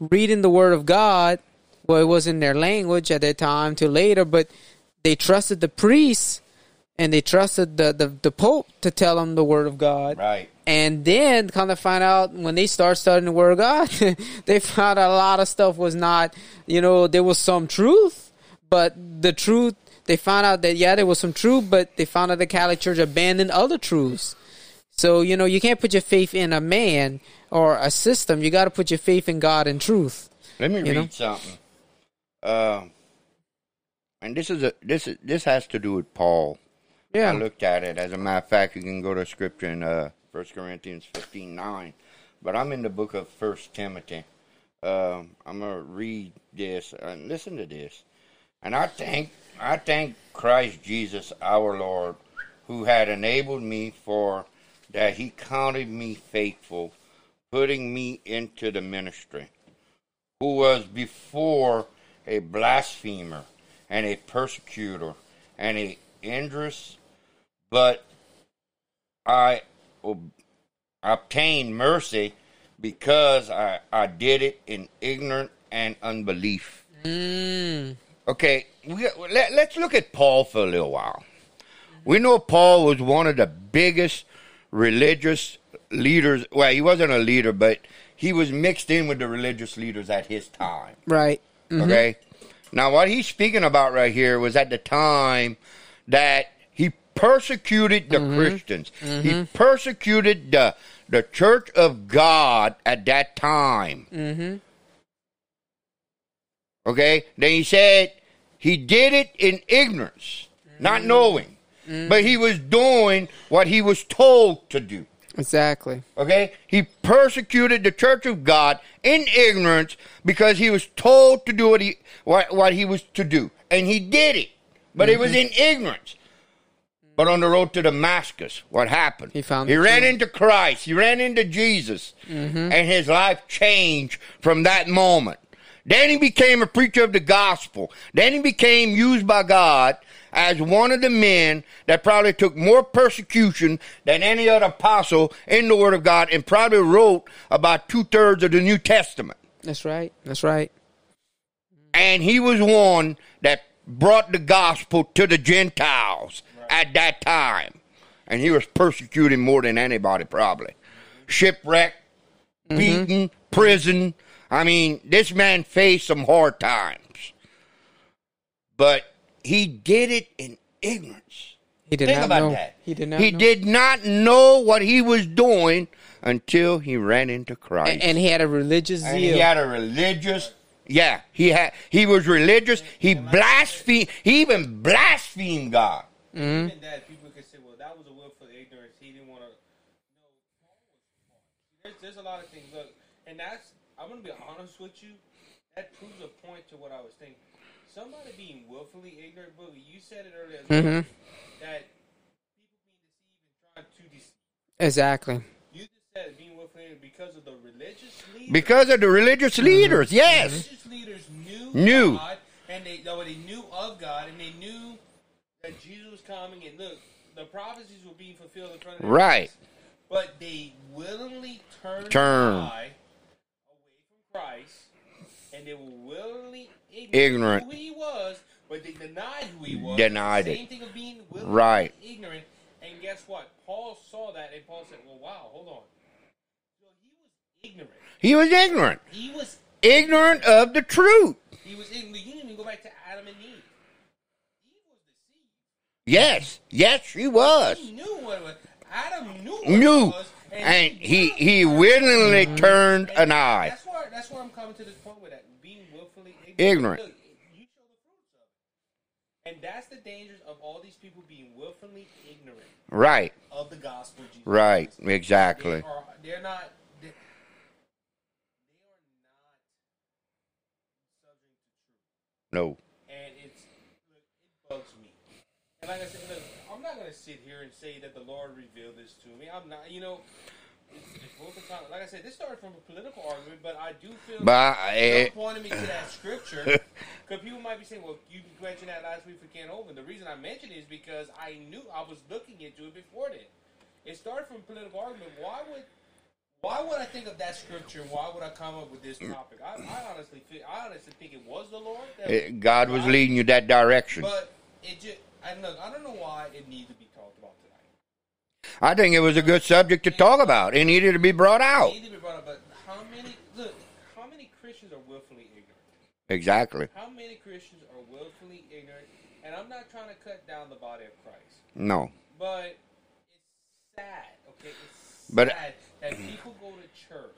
reading the word of God, well, it wasn't their language at that time till later, but they trusted the priests and they trusted the, the, the Pope to tell them the word of God. Right. And then kind of find out when they start studying the word of God, *laughs* they found a lot of stuff was not, you know, there was some truth, but the truth, they found out that, yeah, there was some truth, but they found out the Catholic Church abandoned other truths. So, you know, you can't put your faith in a man or a system. You got to put your faith in God and truth. Let me read know? something. Uh, and this is a this is this has to do with Paul. Yeah. I looked at it. As a matter of fact, you can go to scripture in uh, 1 Corinthians fifteen nine. But I'm in the book of 1 Timothy. Um, I'm gonna read this and listen to this. And I thank I thank Christ Jesus our Lord, who had enabled me for that He counted me faithful, putting me into the ministry who was before a blasphemer and a persecutor and a injurious, but I obtained mercy because I, I did it in ignorance and unbelief. Mm. Okay, we, let, let's look at Paul for a little while. We know Paul was one of the biggest religious leaders. Well, he wasn't a leader, but he was mixed in with the religious leaders at his time. Right. Okay. Now, what he's speaking about right here was at the time that persecuted the mm-hmm. Christians. He mm-hmm. persecuted the the Church of God at that time. Mm-hmm. Okay. Then he said he did it in ignorance, not mm-hmm. knowing, but he was doing what he was told to do. Exactly. Okay? He persecuted the church of God in ignorance because he was told to do what he what, what he was to do. And he did it. But it was in ignorance. But on the road to Damascus, what happened? He found He ran into Christ. He ran into Jesus. Mm-hmm. And his life changed from that moment. Then he became a preacher of the gospel. Then he became used by God as one of the men that probably took more persecution than any other apostle in the Word of God and probably wrote about two thirds of the New Testament. That's right. That's right. And he was one that brought the gospel to the Gentiles at that time. And he was persecuted more than anybody, probably. Shipwrecked, mm-hmm. beaten, prison. I mean, this man faced some hard times. But he did it in ignorance. He did Think not about know. that. He did not. He know. did not know what he was doing until he ran into Christ. And, and he had a religious And zeal. he had a religious Yeah, he had. He was religious. He blasphemed. He even blasphemed God. Even that, people could say, well, that was a willful ignorance. He didn't want to. No, Paul was Paul. There's, there's a lot of things. Look, and that's, I'm going to be honest with you. That proves a point to what I was thinking. Somebody being willfully ignorant, Boogie, you said it earlier, as well, Mhm. that people being deceived and trying to deceive. Exactly. You just said being willfully ignorant because of the religious leaders. Because of the religious leaders, yes. religious leaders knew Knew. God, and they no, they knew of God, and they knew that Jesus was coming. And look, the prophecies were being fulfilled in front of their Right. But they willingly turned Turn. away from Christ, and they were willingly ignorant, Ignorant. who He was, but they denied who He was. Denied it. Same thing of being willingly Right. ignorant. And guess what? Paul saw that, and Paul said, "Well, wow, hold on." So he was ignorant. He was ignorant. He was Ignorant of the truth. he was ignorant. You didn't even go back to Adam and Eve. Eve was deceived. Yes. Yes, she was. He knew what it was. Adam knew what Knew. it was. And he, he willingly turned an eye. That's where that's where I'm coming to this point with that being willfully ignorant. Ignorant. Look, you show the fruits of it, and that's the dangers of all these people being willfully ignorant Right. of the gospel. of Jesus Right. Christ. They Exactly. are. They're not. They, they are not subject to truth. No. and it's look, it bugs me. And like I said, look, I'm not gonna sit here and say that the Lord revealed this to me. I'm not, you know. It's, it's both the time. Like I said, this started from a political argument, but I do feel But, eh, you pointed me to that scripture *laughs* because people might be saying, "Well, you mentioned that last week for Ken Hovind." The reason I mentioned it is because I knew I was looking into it before then. It started from a political argument. Why would why would I think of that scripture? Why would I come up with this topic? I, I honestly, feel, I honestly think it was the Lord. That eh, God was leading you that direction. but it just, I look, I don't know why it needs to be talked about tonight. I think it was a good subject to talk about. It needed to be brought It out. to be brought up, but how many, look, how many Christians are willfully ignorant? Exactly. How many Christians are willfully ignorant? And I'm not trying to cut down the body of Christ, No. but it's sad, okay? It's But- sad that people go to church,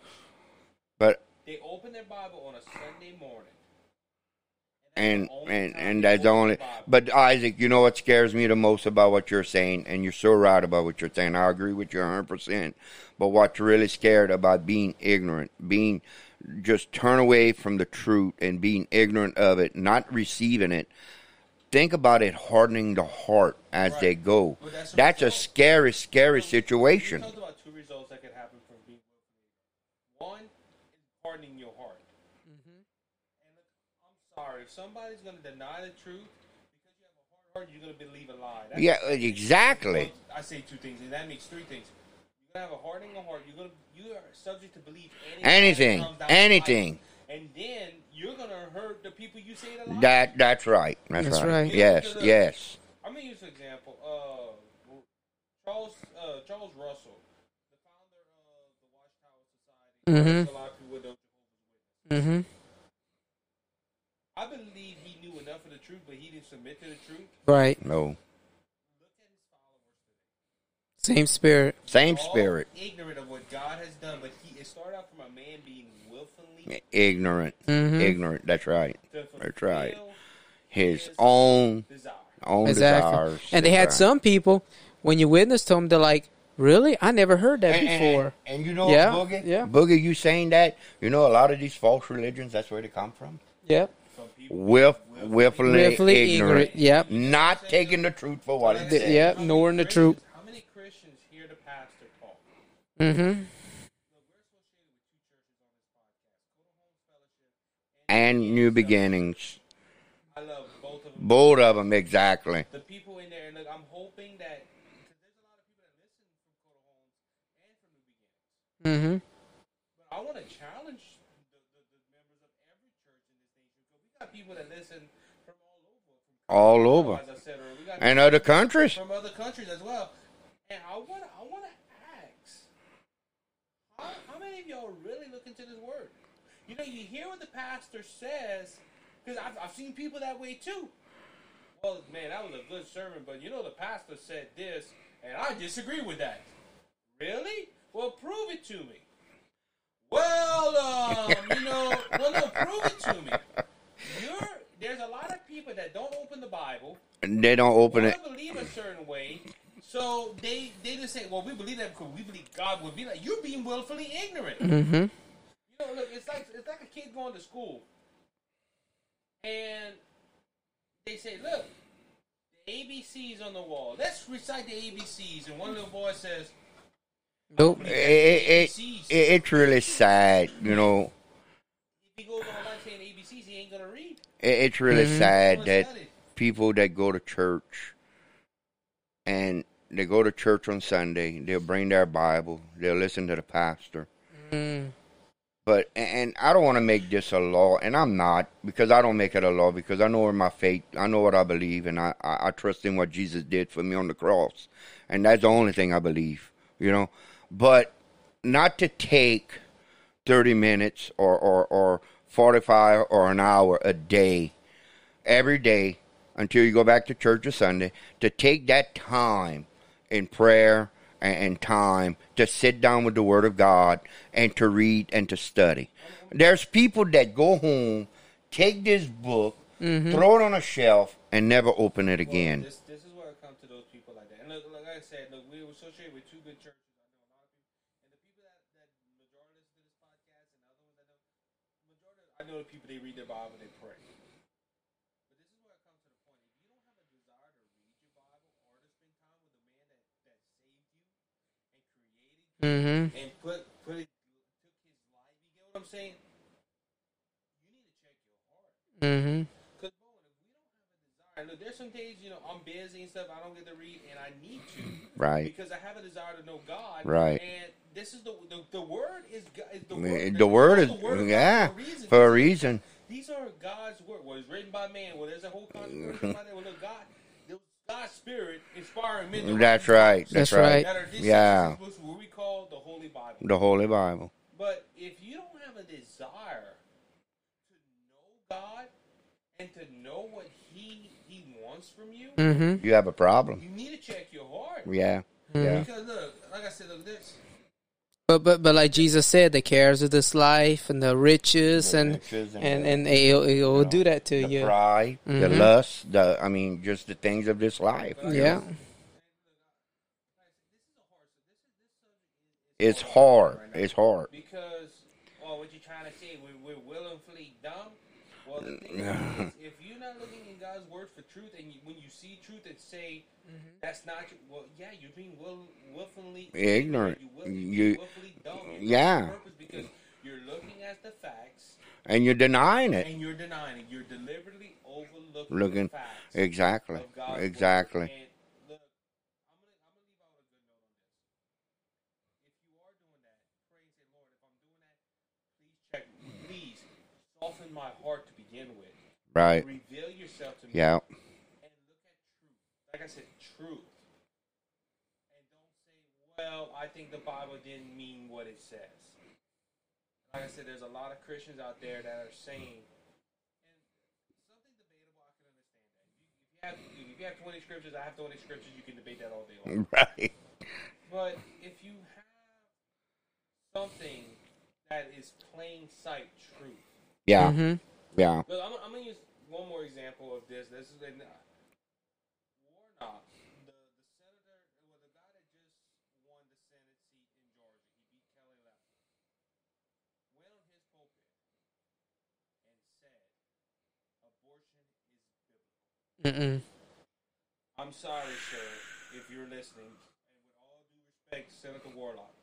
But they open their Bible on a Sunday morning. And that's the only and and that's the only but isaac you know what scares me the most about what you're saying and you're so right about what you're saying. I agree with you 100% but what's really scared about being ignorant being just turn away from the truth and being ignorant of it not receiving it think about it hardening the heart as Right. they go. But that's a that's a scary scary situation. talked about two results that could happen from being. One is hardening your heart. Mm-hmm. And look, I'm sorry, if somebody's going to deny the truth because you have a hard heart, you're going to believe a lie. That's- yeah exactly I say two things, and that makes three things. You're gonna have a hardening of heart. You're gonna you are subject to believe anything. anything that the anything and then you're gonna hurt the people you say to lie. that that's right that's, That's right. right. yes Because, uh, yes I'm gonna use an example. Uh, Charles uh, Charles Russell, the founder of the Watchtower Society. Mhm. A lot of people don't Jehovah's Mm-hmm. I believe he knew enough of the truth, but he didn't submit to the truth. Right. no Look at his followers today. Same spirit. same All spirit ignorant of what God has done, but he it started out from a man being willfully ignorant Mhm. ignorant that's right That's right. his his own desire. own Exactly. desires And they had right. some people when you witness to them, they're like, "Really? I never heard that and, and- before." and you know Yeah, boogie yeah. boogie you saying that you know a lot of these false religions that's where they come from Yep. Some people Willf, willfully, Willfully ignorant, ignorant, yep. not taking the truth for what it Like I The- said, says yeah, how the truth. How many Christians hear the pastor talk? Mm-hmm. and new beginnings I love both of them. both of them exactly The people in there, and look, I'm hoping that because there's a lot of people that listen from Coda Homes and from New Beginnings. Mm-hmm. But I want to challenge the, the, the members of every church in this nation. Because we got people that listen from all over. From all over said earlier, we got and other countries from other countries as well. And I want to, I want to ask, how, how many of y'all really look into this word? You know, you hear what the pastor says, because I've, I've seen people that way too. Well, man, that was a good sermon, but you know the pastor said this, and I disagree with that. Really? Well, prove it to me. Well, um, you know, well, no, prove it to me. They don't open it. want to believe a certain way, so they they just say, "Well, we believe that because we believe God would be like." You're being willfully ignorant. Mm-hmm. You know, look, it's like it's like a kid going to school, and they say, "Look, the ABCs on the wall. Let's recite the ABCs." And one little boy says, Nope. It, it, it, it's really sad, you know. "If he goes online saying ABCs, he ain't gonna read." It, it's really Mhm. sad that that? people that go to church and they go to church on Sunday, they'll bring their Bible, they'll listen to the pastor. Mm. But and I don't want to make this a law, and I'm not because I don't make it a law because I know where my faith, I know what I believe, and I, I I trust in what Jesus did for me on the cross, and that's the only thing I believe, you know. But not to take thirty minutes or or or forty five or an hour a day, every day until you go back to church on Sunday, to take that time in prayer and, and time to sit down with the Word of God and to read and to study. There's people that go home, take this book, mm-hmm. throw it on a shelf, and never open it again. This this is where I come to those people like that. And look, like I said, look, we associate with two good churches. I know a lot of people, and the people that that majority listen to this podcast, and other ones that don't, majority, I know the people they read their Bible, and they pray. But this is where I come to the point. If you don't have a desire to read your Bible or to spend time with the man that that saved you and created you Mm-hmm. and put put it, took his life, you get what I'm saying? You need to check your heart. Mm-hmm. Because, bro, if we don't have a desire, look, there's some days, you know, I'm busy and stuff, I don't get to read, and I need to. Right. Because I have a desire to know God. Right. And this is the the, the word is, God, is the word. The word is the word yeah for a reason. for a reason. These are God's word. What is written by man. Well, there's a whole controversy about that. Well, look, God, was God's spirit inspiring men. That's right. That's That's right. right. That Yeah. six what we call the Holy Bible. The Holy Bible. But if you don't have a desire to know God and to know what He He wants from you, Mm-hmm. You have a problem. you need to check your heart. Yeah. Yeah. Because look, like I said, look, this But but but like Jesus said, the cares of this life and the riches The and riches and and and it'll, it'll know, do that to The you. pride, the Mhm. lust, the I mean, just the things of this life. Yeah. It's hard. It's hard. because well, what you trying to say? We're, we're willfully dumb. Well, the thing is, *laughs* if you're not looking in God's word for truth, and you, when you see truth and say mm-hmm. that's not well, yeah, you're being will, willfully Ignorant. You, will, You- you willfully dumb. Yeah. it on purpose because you're looking at the facts And you're denying it. and you're denying it. You're deliberately overlooking Looking- the facts. Exactly. of God's Exactly. word. And look, I'm gonna, I'm gonna leave out a good note on this. If you are doing that, pray and say, Lord, if I'm doing that, please check, please soften my heart to begin with. Right. Reveal yourself to me. Yeah. And look at truth. Like I said, truth. And don't say, well, I think the Bible didn't mean what it says. Like I said, there's a lot of Christians out there that are saying, and something debatable, I can understand that. If you, if you have, if you have 20 scriptures, I have 20 scriptures, you can debate that all day long. *laughs* Right. But if you have something that is plain sight truth, Yeah. Mm-hmm. Yeah. Look, I'm, I'm gonna use one more example of this. This is in uh, Warnock, the the senator, well, the guy that just won the Senate seat in Georgia. He beat Kelly Loeffler. Went on his pulpit and said, "Abortion is biblical." Mm-mm. I'm sorry, sir, if you're listening, and with all due respect, Senator Warlock, Warnock,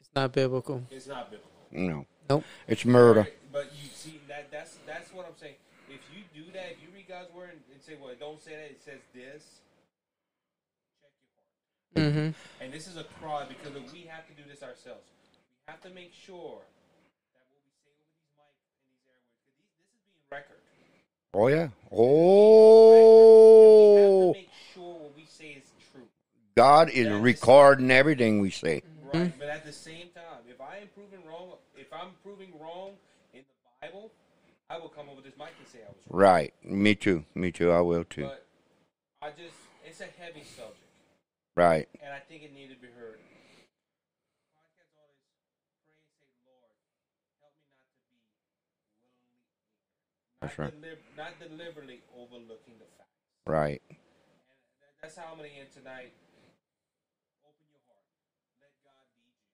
It's not biblical. it's not biblical. No. Nope. It's murder. But you see that that's that's what I'm saying. If you do that, if you read God's word and, and say, "Well, don't say that," it says this. Check your heart. Mm-hmm. And this is a cry because we have to do this ourselves. We have to make sure that what we say over these mics and these airways, because this is being record. Oh yeah. Oh. have sure what we say is. God is That's- recording everything we say. Right. Mm-hmm. But at the same time, if I am proven wrong, if I'm proving wrong in the Bible, I will come over this mic and say I was wrong. Right. Me too. Me too. I will too. But I just, it's a heavy subject. Right. and I think it needed to be heard. Podcast always pray and say, Lord, help me not to be willingly ignorant. Not That's right. delib- not deliberately overlooking the facts. Right. And that, that's how I'm going to end tonight. Open your heart. Let God lead you.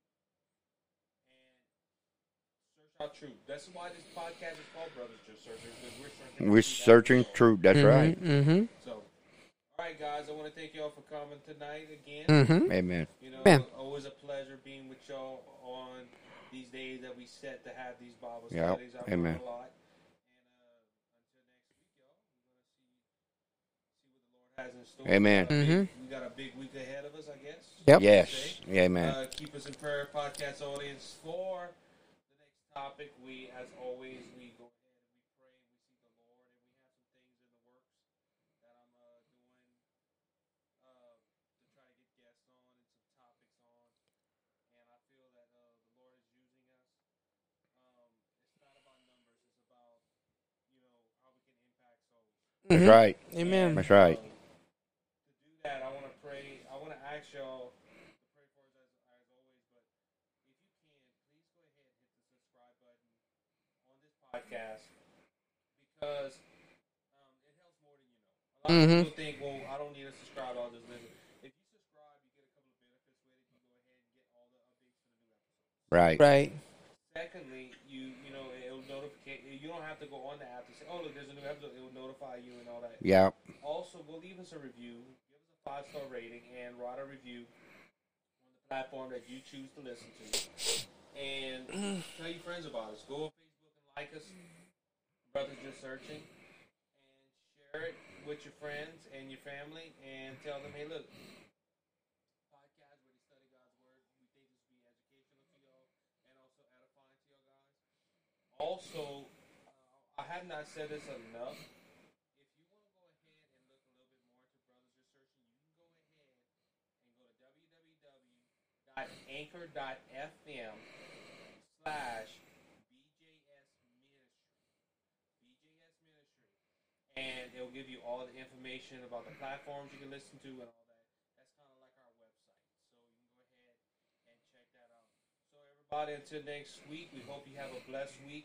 And search out truth. That's why this podcast is called Brothers Just Searching, because we're searching We're truth out searching there. truth. That's right. Mm-hmm. So, all right, guys, I want to thank y'all for coming tonight again. Mm-hmm. Amen. You know, Man. always a pleasure being with y'all on these days that we set to have these Bible Yep. studies. I Amen. a lot. And uh, until next week, y'all, we're gonna see see what the Lord has in store. Amen. We got a big- Mhm. We got a big week ahead of us, I guess. Yep. Yes. Okay. Amen. Uh, keep us in prayer, podcast audience. For the next topic, we, as always, we go ahead and we pray and we seek the Lord, and we have some things in the works that I'm uh, doing uh, to try to get guests on and some topics on. And I feel that uh, the Lord is using us. Um, it's not about numbers; it's about you know how we can impact souls. That's right. Amen. That's right. Um, to do that, I want to pray. I want to ask y'all to pray for us as, as always. But if you can, please go ahead and hit the subscribe button on this podcast because um, it helps more than you know. A lot Mhm. of people think, well, I don't need to subscribe. I'll just listen. If you subscribe, you get a couple of benefits with it. You go ahead and get all the updates for the new episodes. Right. Right. Secondly, you you know it'll notify. You don't have to go on the app to say, oh look, there's a new episode. It will notify you and all that. Yeah. Also, go leave us a review, give us a five star rating, and write a review on the platform that you choose to listen to. And tell your friends about us. Go on Facebook and like us, Brothers Just Searching, and share it with your friends and your family, and tell them, hey, look, podcast where they study God's word. We think this will be educational to y'all and also edifying to y'all guys. Also, uh, I have not said this enough. If you want to go ahead and look a little bit more to Brothers Just Searching, you can go ahead and go to www.anchor.fm slash BJS Ministry. BJS Ministry. And it'll give you all the information about the platforms you can listen to and all that. That's kind of like our website. So you can go ahead and check that out. So everybody, until next week, we hope you have a blessed week.